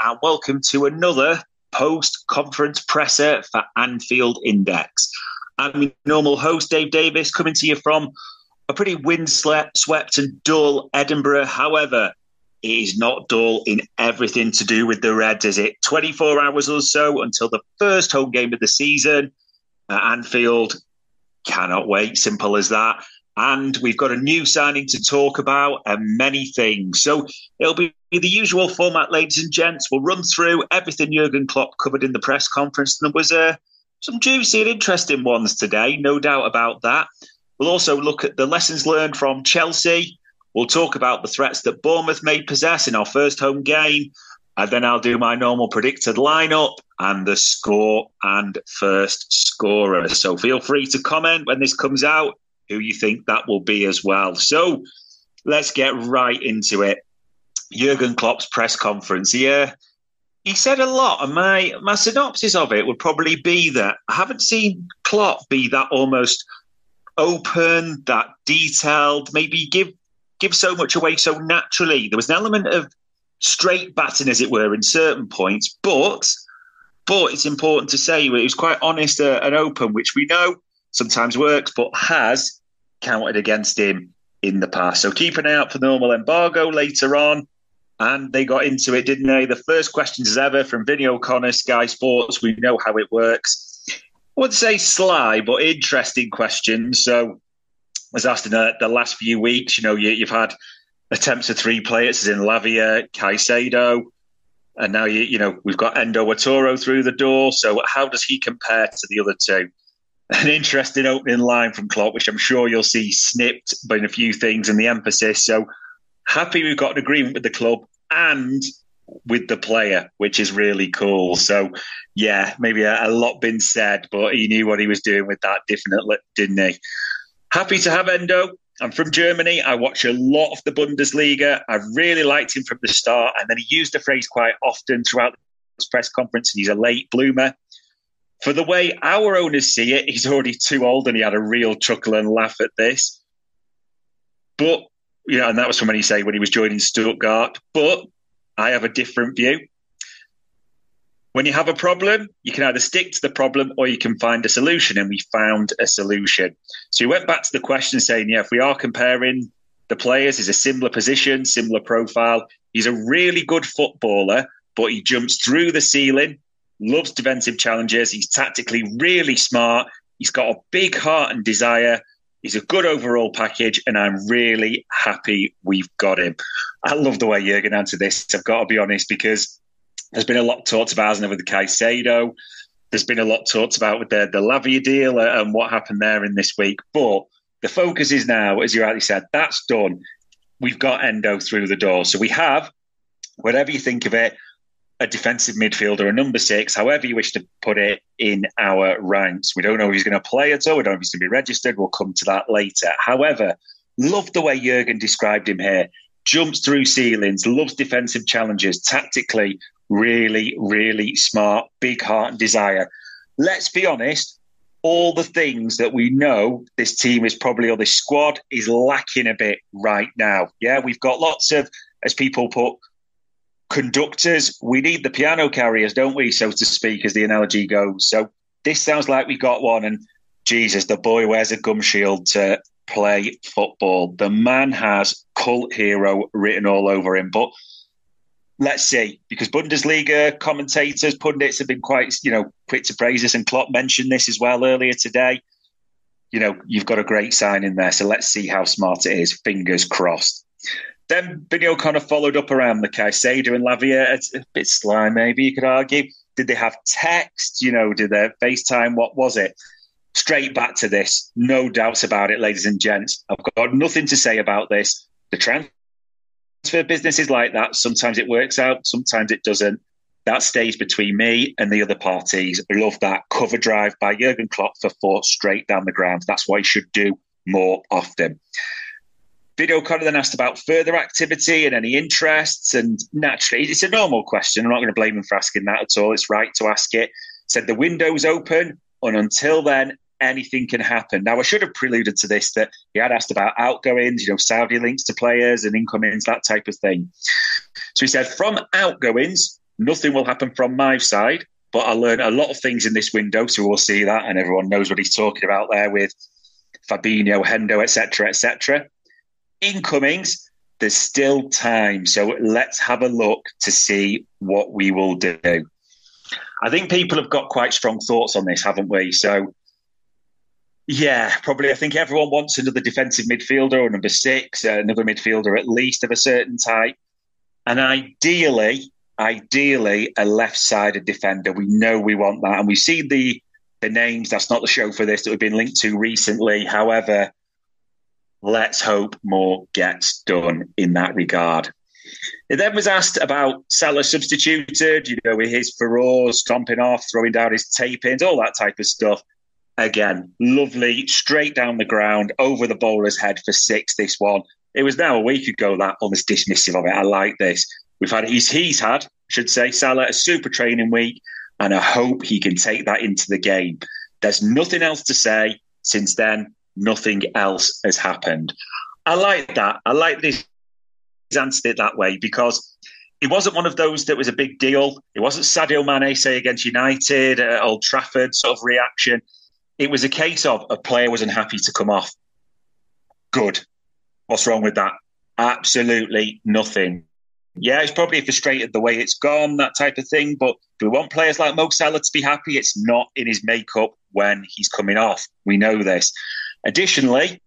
and welcome to another post conference presser for Anfield Index. I'm your normal host, Dave Davis, coming to you from a pretty windswept and dull Edinburgh. However, it is not dull in everything to do with the Reds, is it? 24 hours or so until the first home game of the season at Anfield. Cannot wait. Simple as that. And we've got a new signing to talk about and many things. So it'll be the usual format, ladies and gents. We'll run through everything Jurgen Klopp covered in the press conference. There was uh, some juicy and interesting ones today, no doubt about that. We'll also look at the lessons learned from Chelsea. We'll talk about the threats that Bournemouth may possess in our first home game. And then I'll do my normal predicted lineup and the score and first scorer. So feel free to comment when this comes out who you think that will be as well. So let's get right into it. Jurgen Klopp's press conference. Yeah, he said a lot, and my my synopsis of it would probably be that I haven't seen Klopp be that almost open, that detailed, maybe give give so much away so naturally. There was an element of straight batting, as it were, in certain points, but but it's important to say he was quite honest uh, and open, which we know sometimes works, but has counted against him in the past. So keep an eye out for the normal embargo later on. And they got into it, didn't they? The first questions as ever from Vinny O'Connor, Sky Sports. We know how it works. I would say sly, but interesting questions. So, as asked in the, the last few weeks, you know, you, have had attempts of three players, in Lavia, Caicedo, and now you, you know we've got Endo Wataru through the door. So, how does he compare to the other two? An interesting opening line from Klopp, which I'm sure you'll see snipped by a few things and the emphasis. So happy we've got an agreement with the club and with the player, which is really cool. So yeah, maybe a, a lot been said, but he knew what he was doing with that, definitely, didn't he? Happy to have Endo. I'm from Germany. I watch a lot of the Bundesliga. I really liked him from the start, and then he used the phrase quite often throughout this press conference. And he's a late bloomer for the way our owners see it, he's already too old and he had a real chuckle and laugh at this. But, you know, and that was from when he said when he was joining Stuttgart. But I have a different view. When you have a problem, you can either stick to the problem or you can find a solution. And we found a solution. So he went back to the question saying, yeah, if we are comparing the players, he's a similar position, similar profile. He's a really good footballer, but he jumps through the ceiling loves defensive challenges. He's tactically really smart. He's got a big heart and desire. He's a good overall package, and I'm really happy we've got him. I love the way Jurgen answered this. I've got to be honest because there's been a lot talked about, with the Caicedo. There's been a lot talked about with the the Lavia deal and what happened there in this week. But the focus is now, as you rightly said, that's done. We've got Endo through the door, so we have whatever you think of it, a defensive midfielder, a number six, however you wish to put it, in our ranks. We don't know if he's going to play at all. We don't know if he's going to be registered. We'll come to that later. However, love the way Jurgen described him here. Jumps through ceilings, loves defensive challenges, tactically, really, really smart, big heart and desire. Let's be honest, all the things that we know this team is probably, or this squad is lacking a bit right now. Yeah, we've got lots of, as people put, conductors. We need the piano carriers, don't we, so to speak, as the analogy goes. So this sounds like we got one. And Jesus, the boy wears a gum shield to play football. The man has cult hero written all over him. But let's see, because Bundesliga commentators, pundits have been quite, you know, quick to praise this, and Klopp mentioned this as well earlier today. You know, you've got a great sign in there, so let's see how smart it is. Fingers crossed. Then Vinny O'Connor followed up around the Caicedo and Lavia. It's a bit sly, maybe you could argue. Did they have text? You know, did they FaceTime? What was it? Straight back to this. No doubts about it, ladies and gents. I've got nothing to say about this. The transfer business is like that. Sometimes it works out, sometimes it doesn't. That stays between me and the other parties. I love that cover drive by Jurgen Klopp for four straight down the ground. That's what he should do more often. Vinny O'Connor then asked about further activity and any interests. And naturally, it's a normal question. I'm not going to blame him for asking that at all. It's right to ask it. Said the window's open, and until then, anything can happen. Now, I should have preluded to this that he had asked about outgoings, you know, Saudi links to players and incomings, that type of thing. So he said, from outgoings, nothing will happen from my side, but I learned a lot of things in this window, so we'll see that, and everyone knows what he's talking about there with Fabinho, Hendo, etc., etc. Incomings, there's still time, so let's have a look to see what we will do. I think people have got quite strong thoughts on this, haven't we? So yeah, probably. I think everyone wants another defensive midfielder or number six, uh, another midfielder at least of a certain type. And ideally, ideally, a left-sided defender. We know we want that, and we see the the names. That's not the show for this that we've been linked to recently. However, let's hope more gets done in that regard. It then was asked about Salah substituted, you know, with his furore, stomping off, throwing down his tape ins, all that type of stuff. Again, lovely, straight down the ground, over the bowler's head for six. This one. It was now a week ago that almost dismissive of it. I like this. We've had he's he's had, should say, Salah a super training week, and I hope he can take that into the game. There's nothing else to say. Since then, nothing else has happened. I like that. I like this. He's answered it that way because it wasn't one of those that was a big deal. It wasn't Sadio Mane, say, against United at Old Trafford sort of reaction. It was a case of a player was unhappy to come off. Good. What's wrong with that? Absolutely nothing. Yeah, he's probably frustrated the way it's gone, that type of thing. But do we want players like Mo Salah to be happy? It's not in his makeup when he's coming off. We know this. Additionally,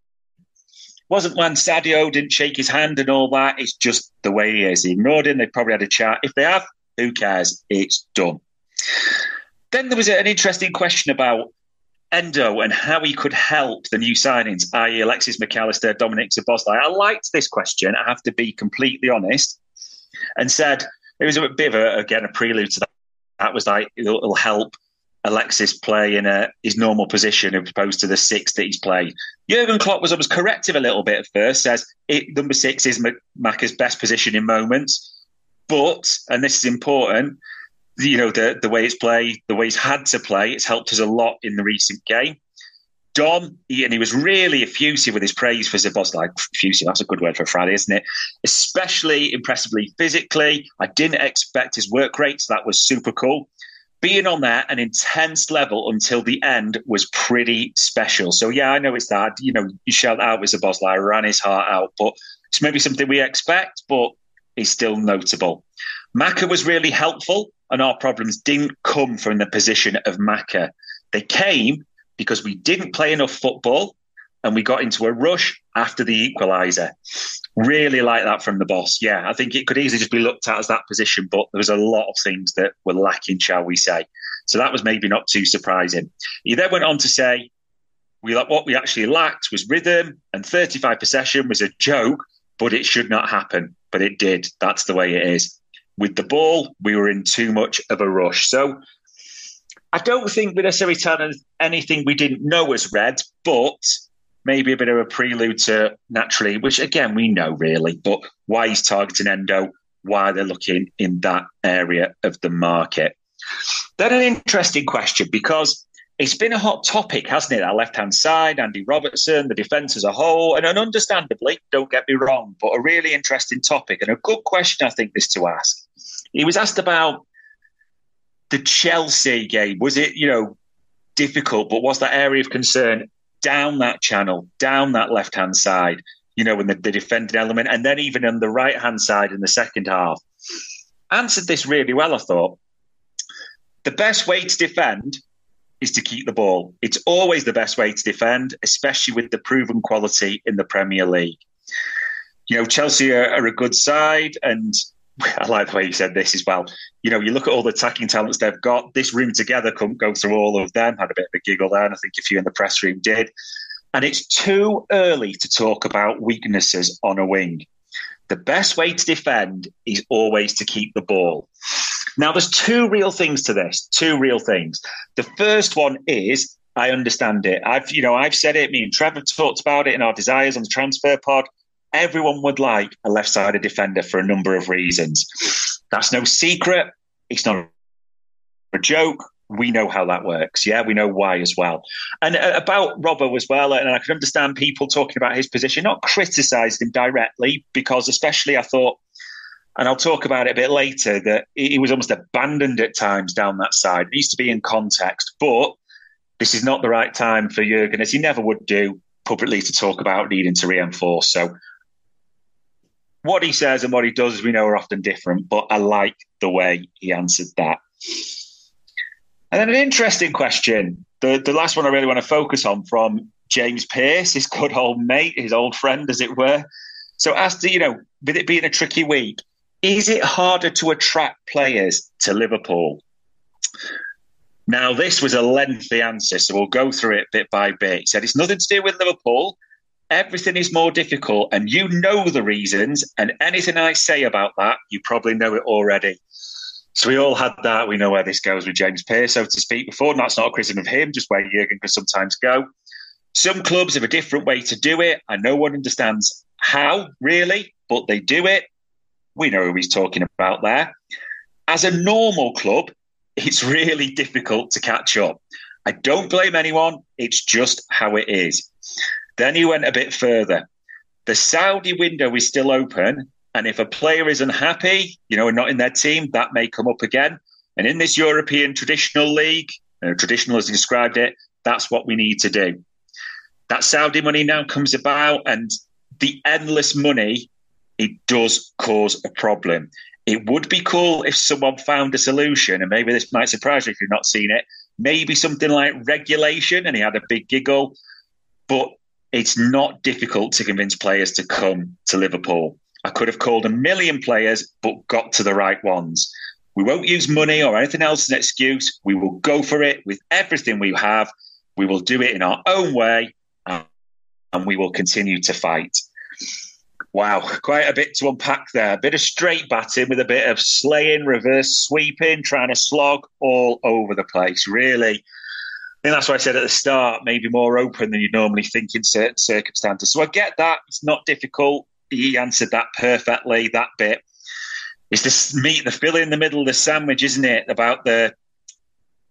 wasn't when Sadio didn't shake his hand and all that. It's just the way he is. He ignored him. They probably had a chat. If they have, who cares? It's done. Then there was an interesting question about Endo and how he could help the new signings, i.e., Alexis McAllister, Dominic Szoboszlai. I liked this question. I have to be completely honest, and said it was a bit of a, again a prelude to that. That was like it'll, it'll help Alexis play in a, his normal position as opposed to the six that he's played. Jurgen Klopp was almost corrective a little bit at first. Says it, number six is Macca's best position in moments, but and this is important you know, the, the way it's played, the way he's had to play, it's helped us a lot in the recent game. Dom, he, and he was really effusive with his praise for Szoboszlai. Effusive, that's a good word for Friday, isn't it? Especially impressively physically. I didn't expect his work rate, so that was super cool. Being on there an intense level until the end was pretty special. So, yeah, I know it's that. You know, you shout out with Szoboszlai, ran his heart out, but it's maybe something we expect, but he's still notable. Macca was really helpful and our problems didn't come from the position of Macca. They came because we didn't play enough football and we got into a rush after the equaliser. Really like that from the boss. Yeah, I think it could easily just be looked at as that position, but there was a lot of things that were lacking, shall we say. So that was maybe not too surprising. He then went on to say, we what we actually lacked was rhythm, and 35 possession was a joke, but it should not happen. But it did. That's the way it is with the ball, we were in too much of a rush. So I don't think we necessarily turned anything we didn't know as red, but maybe a bit of a prelude to naturally, which again we know really, but why he's targeting Endo, why they're looking in that area of the market. Then an interesting question because it's been a hot topic, hasn't it? That left hand side, Andy Robertson, the defence as a whole, and understandably, don't get me wrong, but a really interesting topic and a good question, I think, this to ask. He was asked about the Chelsea game. Was it, you know, difficult, but was that area of concern down that channel, down that left hand side, you know, in the, the defending element, and then even on the right hand side in the second half? Answered this really well, I thought. The best way to defend is to keep the ball. It's always the best way to defend, especially with the proven quality in the Premier League. You know, Chelsea are, are a good side, and I like the way you said this as well. You know, you look at all the attacking talents they've got. This room together couldn't go through all of them. Had a bit of a giggle there, and I think a few in the press room did. And it's too early to talk about weaknesses on a wing. The best way to defend is always to keep the ball. Now, there's two real things to this. Two real things. The first one is I understand it. I've, you know, I've said it. Me and Trevor talked about it in our desires on the transfer pod. Everyone would like a left-sided defender for a number of reasons. That's no secret. It's not a joke. We know how that works. Yeah, we know why as well. And uh, about Robbo as well, and I can understand people talking about his position, not criticising him directly, because especially I thought and I'll talk about it a bit later, that he was almost abandoned at times down that side. It needs to be in context, but this is not the right time for Jurgen, as he never would do publicly to talk about needing to reinforce. So what he says and what he does, we know, are often different, but I like the way he answered that. And then an interesting question, the, the last one I really want to focus on from James Pearce, his good old mate, his old friend, as it were. So, as to, you know, with it being a tricky week, is it harder to attract players to Liverpool? Now, this was a lengthy answer, so we'll go through it bit by bit. He said it's nothing to do with Liverpool. Everything is more difficult, and you know the reasons. And anything I say about that, you probably know it already. So we all had that. We know where this goes with James Pearce, so to speak, before. And that's not a criticism of him, just where Jurgen can sometimes go. Some clubs have a different way to do it, and no one understands how, really, but they do it. We know who he's talking about there. As a normal club, it's really difficult to catch up. I don't blame anyone. It's just how it is. Then he went a bit further. The Saudi window is still open. And if a player is unhappy, you know, and not in their team, that may come up again. And in this European traditional league, uh, traditional as he described it, that's what we need to do. That Saudi money now comes about, and the endless money it does cause a problem. It would be cool if someone found a solution, and maybe this might surprise you if you've not seen it. Maybe something like regulation, and he had a big giggle. But it's not difficult to convince players to come to Liverpool. I could have called a million players, but got to the right ones. We won't use money or anything else as an excuse. We will go for it with everything we have. We will do it in our own way, and we will continue to fight. Wow, quite a bit to unpack there. A bit of straight batting with a bit of slaying, reverse sweeping, trying to slog all over the place. Really, think that's why I said at the start. Maybe more open than you'd normally think in certain circumstances. So I get that. It's not difficult. He answered that perfectly. That bit. It's this meat, the filling in the middle of the sandwich, isn't it? About the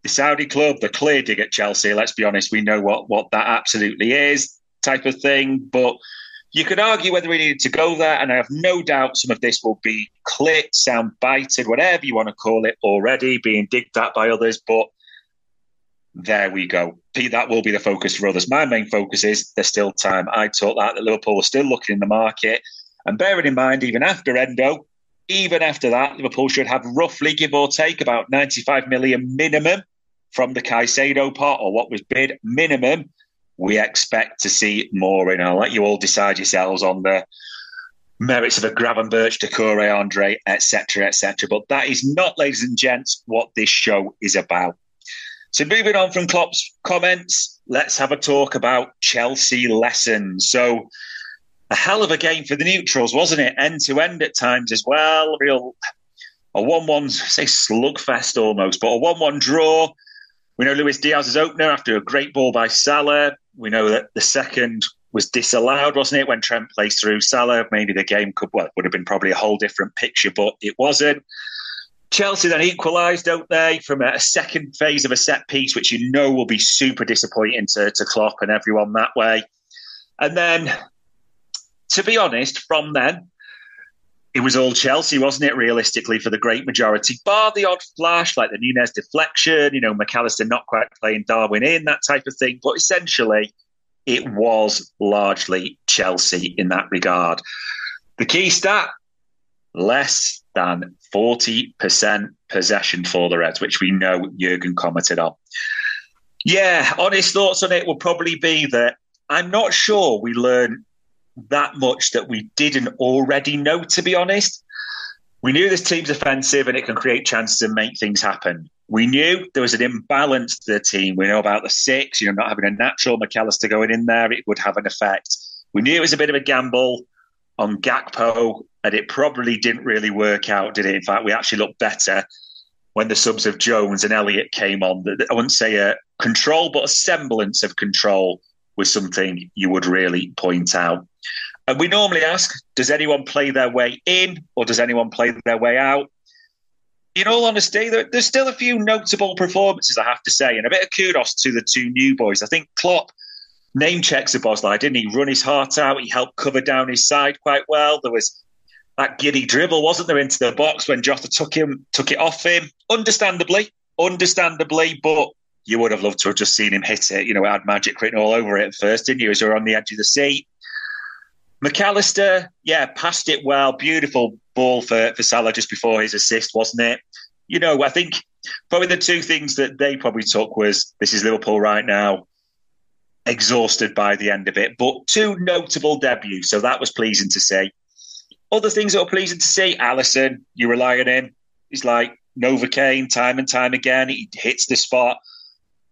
the Saudi club, the clear dig at Chelsea. Let's be honest, we know what what that absolutely is, type of thing. But you could argue whether we needed to go there, and I have no doubt some of this will be clipped, sound bited, whatever you want to call it, already being digged at by others. But there we go. That will be the focus for others. My main focus is there's still time. I thought that, that Liverpool are still looking in the market. And bearing in mind, even after Endo, even after that, Liverpool should have roughly, give or take, about 95 million minimum from the Caicedo pot, or what was bid minimum we expect to see more in. I'll let you all decide yourselves on the merits of a Gravenberch, Doucouré, Andre, etc., etc. But that is not, ladies and gents, what this show is about. So moving on from Klopp's comments, let's have a talk about Chelsea lessons. So a hell of a game for the neutrals, wasn't it? End to end at times as well. Real a one-one, say slugfest almost, but a one-one draw. We know Luis Diaz's opener after a great ball by Salah we know that the second was disallowed, wasn't it, when Trent plays through Salah? Maybe the game could, well, would have been probably a whole different picture, but it wasn't. Chelsea then equalised, don't they, from a second phase of a set piece, which you know will be super disappointing to, to Klopp and everyone that way. And then, to be honest, from then, it was all Chelsea, wasn't it, realistically, for the great majority, bar the odd flash, like the Nunez deflection, you know, McAllister not quite playing Darwin in, that type of thing. But essentially, it was largely Chelsea in that regard. The key stat less than 40% possession for the Reds, which we know Jurgen commented on. Yeah, honest thoughts on it will probably be that I'm not sure we learned that much that we didn't already know, to be honest. We knew this team's offensive and it can create chances and make things happen. We knew there was an imbalance to the team. We know about the six, you know, not having a natural McAllister going in there, it would have an effect. We knew it was a bit of a gamble on Gakpo, and it probably didn't really work out, did it? In fact, we actually looked better when the subs of Jones and Elliott came on. I wouldn't say a control, but a semblance of control was something you would really point out. And we normally ask, does anyone play their way in or does anyone play their way out? In all honesty, there, there's still a few notable performances, I have to say, and a bit of kudos to the two new boys. I think Klopp name checks Szoboszlai, didn't he? Run his heart out. He helped cover down his side quite well. There was that giddy dribble, wasn't there, into the box when Jota took him, took it off him. Understandably, understandably, but you would have loved to have just seen him hit it. You know, had magic written all over it at first, didn't you? As you were on the edge of the seat. McAllister, yeah, passed it well. Beautiful ball for, for Salah just before his assist, wasn't it? You know, I think probably the two things that they probably took was this is Liverpool right now exhausted by the end of it. But two notable debuts, so that was pleasing to see. Other things that were pleasing to see, Alisson, you rely on him. He's like Novocaine time and time again. He hits the spot.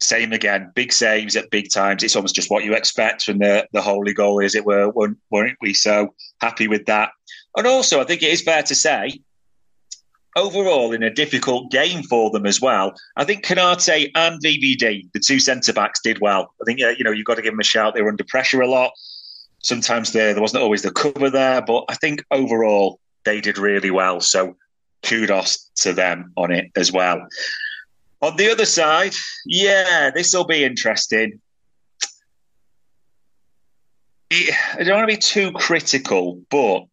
Same again, big saves at big times. It's almost just what you expect from the, the holy goalie, as it were, weren't we? So happy with that. And also, I think it is fair to say overall in a difficult game for them as well. I think Konate and VVD, the two centre backs, did well. I think you know you've got to give them a shout. They were under pressure a lot. Sometimes there there wasn't always the cover there, but I think overall they did really well. So kudos to them on it as well. On the other side, yeah, this will be interesting. I don't want to be too critical, but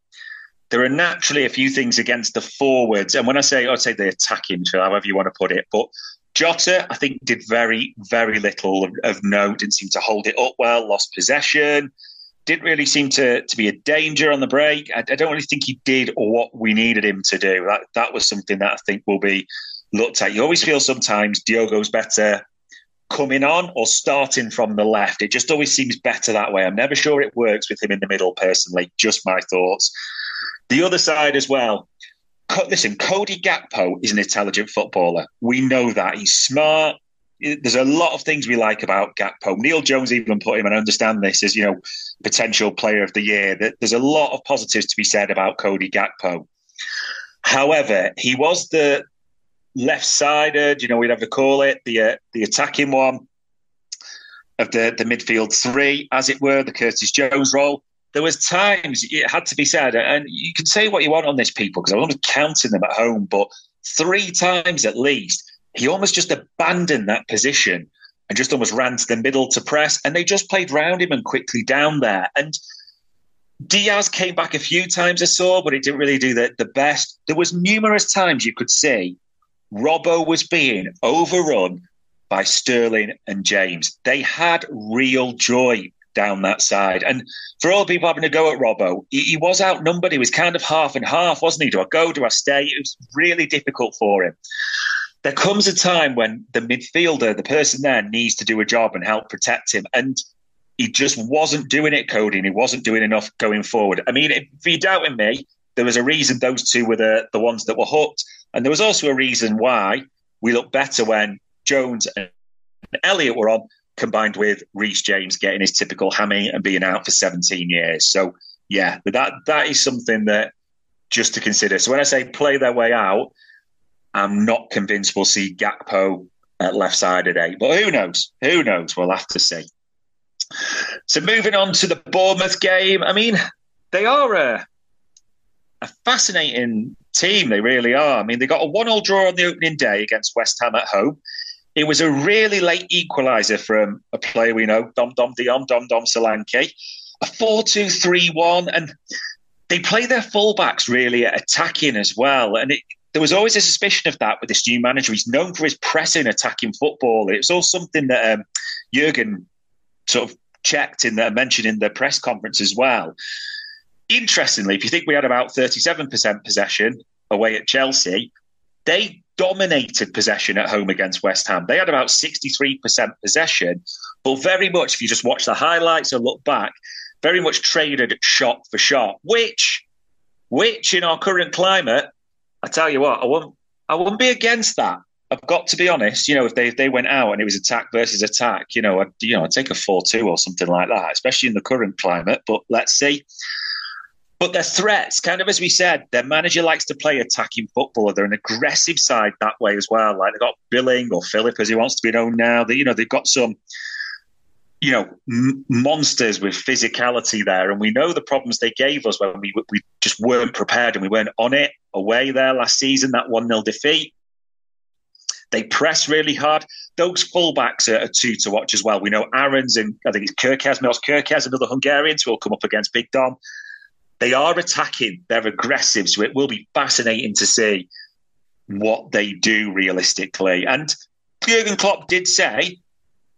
there are naturally a few things against the forwards. And when I say, I'd say the attacking, however you want to put it. But Jota, I think, did very, very little of, of note. Didn't seem to hold it up well, lost possession. Didn't really seem to, to be a danger on the break. I, I don't really think he did what we needed him to do. That, that was something that I think will be looked at. You always feel sometimes Diogo's better coming on or starting from the left. It just always seems better that way. I'm never sure it works with him in the middle, personally. Just my thoughts. The other side as well. Listen, Cody Gakpo is an intelligent footballer. We know that. He's smart. There's a lot of things we like about Gakpo. Neil Jones even put him, and I understand this as, you know, potential player of the year. That There's a lot of positives to be said about Cody Gakpo. However, he was the left-sided, you know, we'd have to call it, the uh, the attacking one of the, the midfield three, as it were, the Curtis Jones role there was times it had to be said, and you can say what you want on this people because I was counting them at home, but three times at least, he almost just abandoned that position and just almost ran to the middle to press, and they just played round him and quickly down there. And Diaz came back a few times I saw, but it didn't really do the, the best. There was numerous times you could see Robbo was being overrun by Sterling and James. They had real joy down that side. And for all people having to go at Robbo, he, he, was outnumbered. He was kind of half and half, wasn't he? Do I go? Do I stay? It was really difficult for him. There comes a time when the midfielder, the person there, needs to do a job and help protect him. And he just wasn't doing it, Cody, and he wasn't doing enough going forward. I mean, if you're doubting me, there was a reason those two were the, the ones that were hooked. And there was also a reason why we looked better when Jones and Elliott were on combined with Reece James getting his typical hammy and being out for 17 years. So yeah, that that is something that just to consider. So when I say play their way out, I'm not convinced we'll see Gakpo at left side today. But who knows? Who knows? We'll have to see. So moving on to the Bournemouth game. I mean, they are a a fascinating team. They really are. I mean, they got a one-all draw on the opening day against West Ham at home. It was a really late equaliser from a player we know, Dom Dom Dion, Dom Dom Solanke. A 4-2-3-1, and they play their fullbacks really attacking as well. And it, there was always a suspicion of that with this new manager. He's known for his pressing, attacking football. It was all something that um, Jurgen sort of checked in there, mentioned in the press conference as well. Interestingly, if you think we had about 37% possession away at Chelsea, they dominated possession at home against West Ham. They had about 63% possession, but very much, if you just watch the highlights or look back, very much traded shot for shot, which, which in our current climate, I tell you what, I wouldn't, I wouldn't be against that. I've got to be honest. You know, if they if they went out and it was attack versus attack, you know, I'd, you know, I'd take a four two or something like that, especially in the current climate. But let's see. But their threats, kind of as we said, their manager likes to play attacking football. They're an aggressive side that way as well. Like they've got Billing or Philip, as he wants to be known now. You know, they've got some, you know, m- monsters with physicality there. And we know the problems they gave us when we we just weren't prepared and we weren't on it away there last season. That one 0 defeat. They press really hard. Those fullbacks are, are, two to watch as well. We know Aarons and I think it's Kerkez, Milos Kerkez, another Hungarian, who will come up against Big Dom. They are attacking, they're aggressive, so it will be fascinating to see what they do realistically. And Jurgen Klopp did say,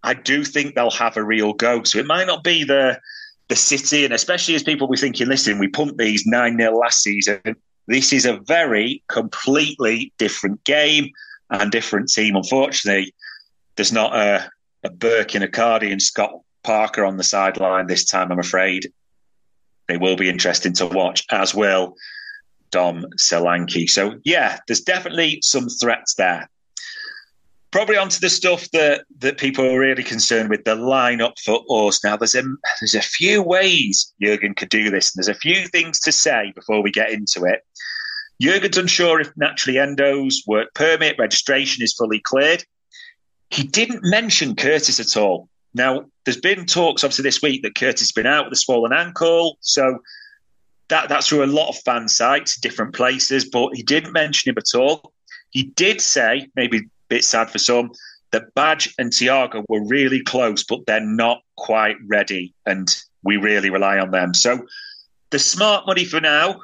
I do think they'll have a real go. So it might not be the the City, and especially as people were thinking, listen, we pumped these 9 0 last season. This is a very completely different game and different team. Unfortunately, there's not a, a Burke and a Cardi and Scott Parker on the sideline this time, I'm afraid. They will be interesting to watch, as will Dom Solanke. So, yeah, there's definitely some threats there. Probably onto the stuff that, that people are really concerned with the lineup for us. Now, there's a, there's a few ways Jurgen could do this, and there's a few things to say before we get into it. Jurgen's unsure if naturally Endo's work permit registration is fully cleared. He didn't mention Curtis at all. Now, there's been talks obviously this week that Curtis has been out with a swollen ankle, so that that's through a lot of fan sites, different places, but he didn't mention him at all. He did say, maybe a bit sad for some, that Badge and Thiago were really close, but they're not quite ready, and we really rely on them. So the smart money for now,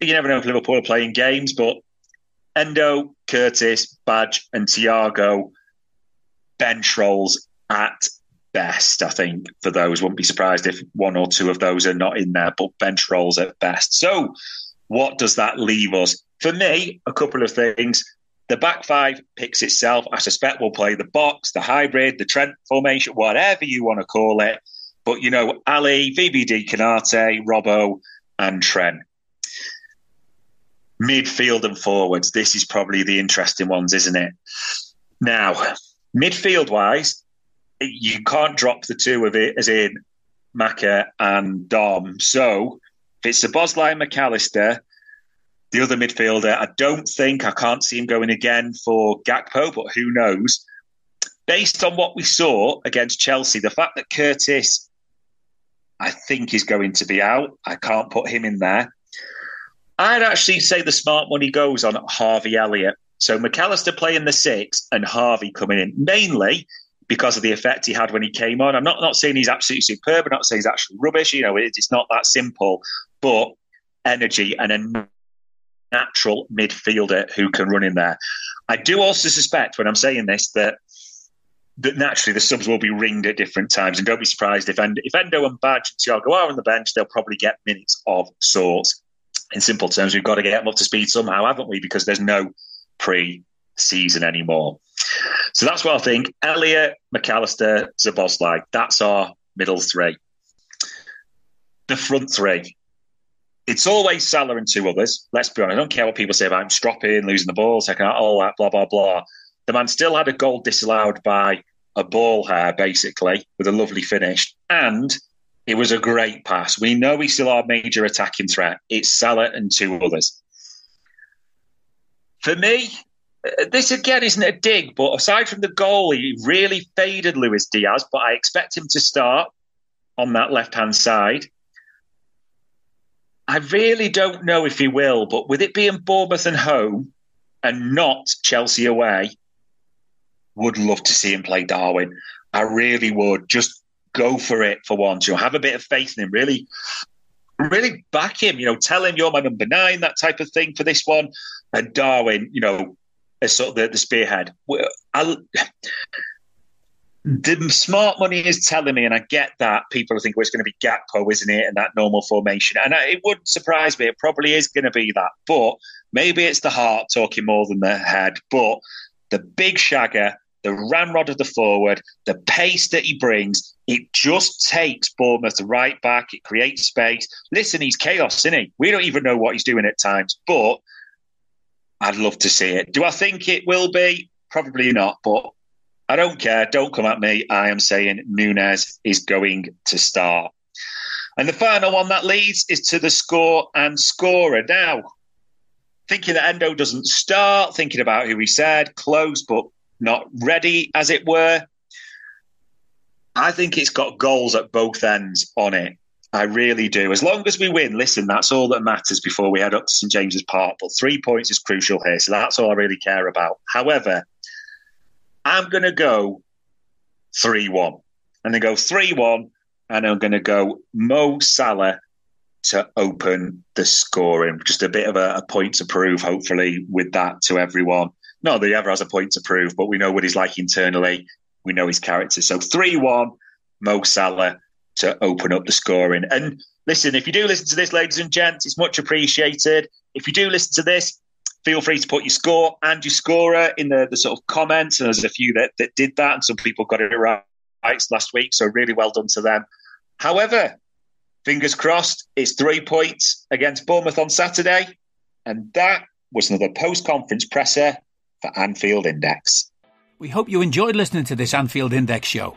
you never know if Liverpool are playing games, but Endo, Curtis, Badge, and Thiago bench roles at best, I think, for those. Wouldn't be surprised if one or two of those are not in there, but bench roles at best. So, what does that leave us? For me, a couple of things. The back five picks itself. I suspect we'll play the box, the hybrid, the Trent formation, whatever you want to call it. But, you know, Ali, VVD, Konate, Robbo, and Trent. Midfield and forwards. This is probably the interesting ones, isn't it? Now, midfield wise, you can't drop the two of it as in Macca and Dom. So if it's Szoboszlai McAllister, the other midfielder, I don't think I can't see him going again for Gakpo, but who knows? Based on what we saw against Chelsea, the fact that Curtis, I think, is going to be out, I can't put him in there. I'd actually say the smart money goes on Harvey Elliott. So McAllister playing the six and Harvey coming in, mainly because of the effect he had when he came on. I'm not, not saying he's absolutely superb, I'm not saying he's actually rubbish. You know, it, it's not that simple, but energy and a natural midfielder who can run in there. I do also suspect when I'm saying this that that naturally the subs will be ringed at different times, and don't be surprised if Endo, if Endo and Badge and Thiago are on the bench, they'll probably get minutes of sorts. In simple terms, we've got to get them up to speed somehow, haven't we? Because there's no pre-season anymore. So that's what I think. Elliott, McAllister, Szoboszlai. That's our middle three. The front three. It's always Salah and two others. Let's be honest. I don't care what people say about him stropping, losing the ball, taking out all that, blah, blah, blah. The man still had a goal disallowed by a ball hair, basically, with a lovely finish. And it was a great pass. We know he's still our major attacking threat. It's Salah and two others. For me, Uh, this again isn't a dig, but aside from the goal, he really faded Luis Diaz, but I expect him to start on that left hand side. I really don't know if he will, but with it being Bournemouth and home and not Chelsea away, would love to see him play Darwin. I really would. Just go for it for once. You know, have a bit of faith in him. Really, really back him. You know, tell him you're my number nine, that type of thing for this one. And Darwin, you know, as sort of the, the spearhead. I'll, the smart money is telling me, and I get that people think well, it's going to be Gakpo, isn't it, and that normal formation. And it wouldn't surprise me. It probably is going to be that. But maybe it's the heart talking more than the head. But the big shagger, the ramrod of the forward, the pace that he brings, it just takes Bournemouth right back. It creates space. Listen, he's chaos, isn't he? We don't even know what he's doing at times, but I'd love to see it. Do I think it will be? Probably not, but I don't care. Don't come at me. I am saying Nunez is going to start. And the final one that leads is to the score and scorer. Now, thinking that Endo doesn't start, thinking about who he said, close but not ready, as it were. I think it's got goals at both ends on it. I really do. As long as we win, listen, that's all that matters before we head up to St James's Park. But three points is crucial here, so that's all I really care about. However, I'm going to go 3 1. I'm going to go 3 1, and I'm going to go Mo Salah to open the scoring. Just a bit of a, a, point to prove, hopefully, with that to everyone. Not that he ever has a point to prove, but we know what he's like internally. We know his character. So 3 1, Mo Salah to open up the scoring. And listen, if you do listen to this, ladies and gents, it's much appreciated. If you do listen to this, feel free to put your score and your scorer in the, the sort of comments. And there's a few that, that did that, and some people got it right last week. So really well done to them. However, fingers crossed, it's three points against Bournemouth on Saturday. And that was another post conference presser for Anfield Index. We hope you enjoyed listening to this Anfield Index show.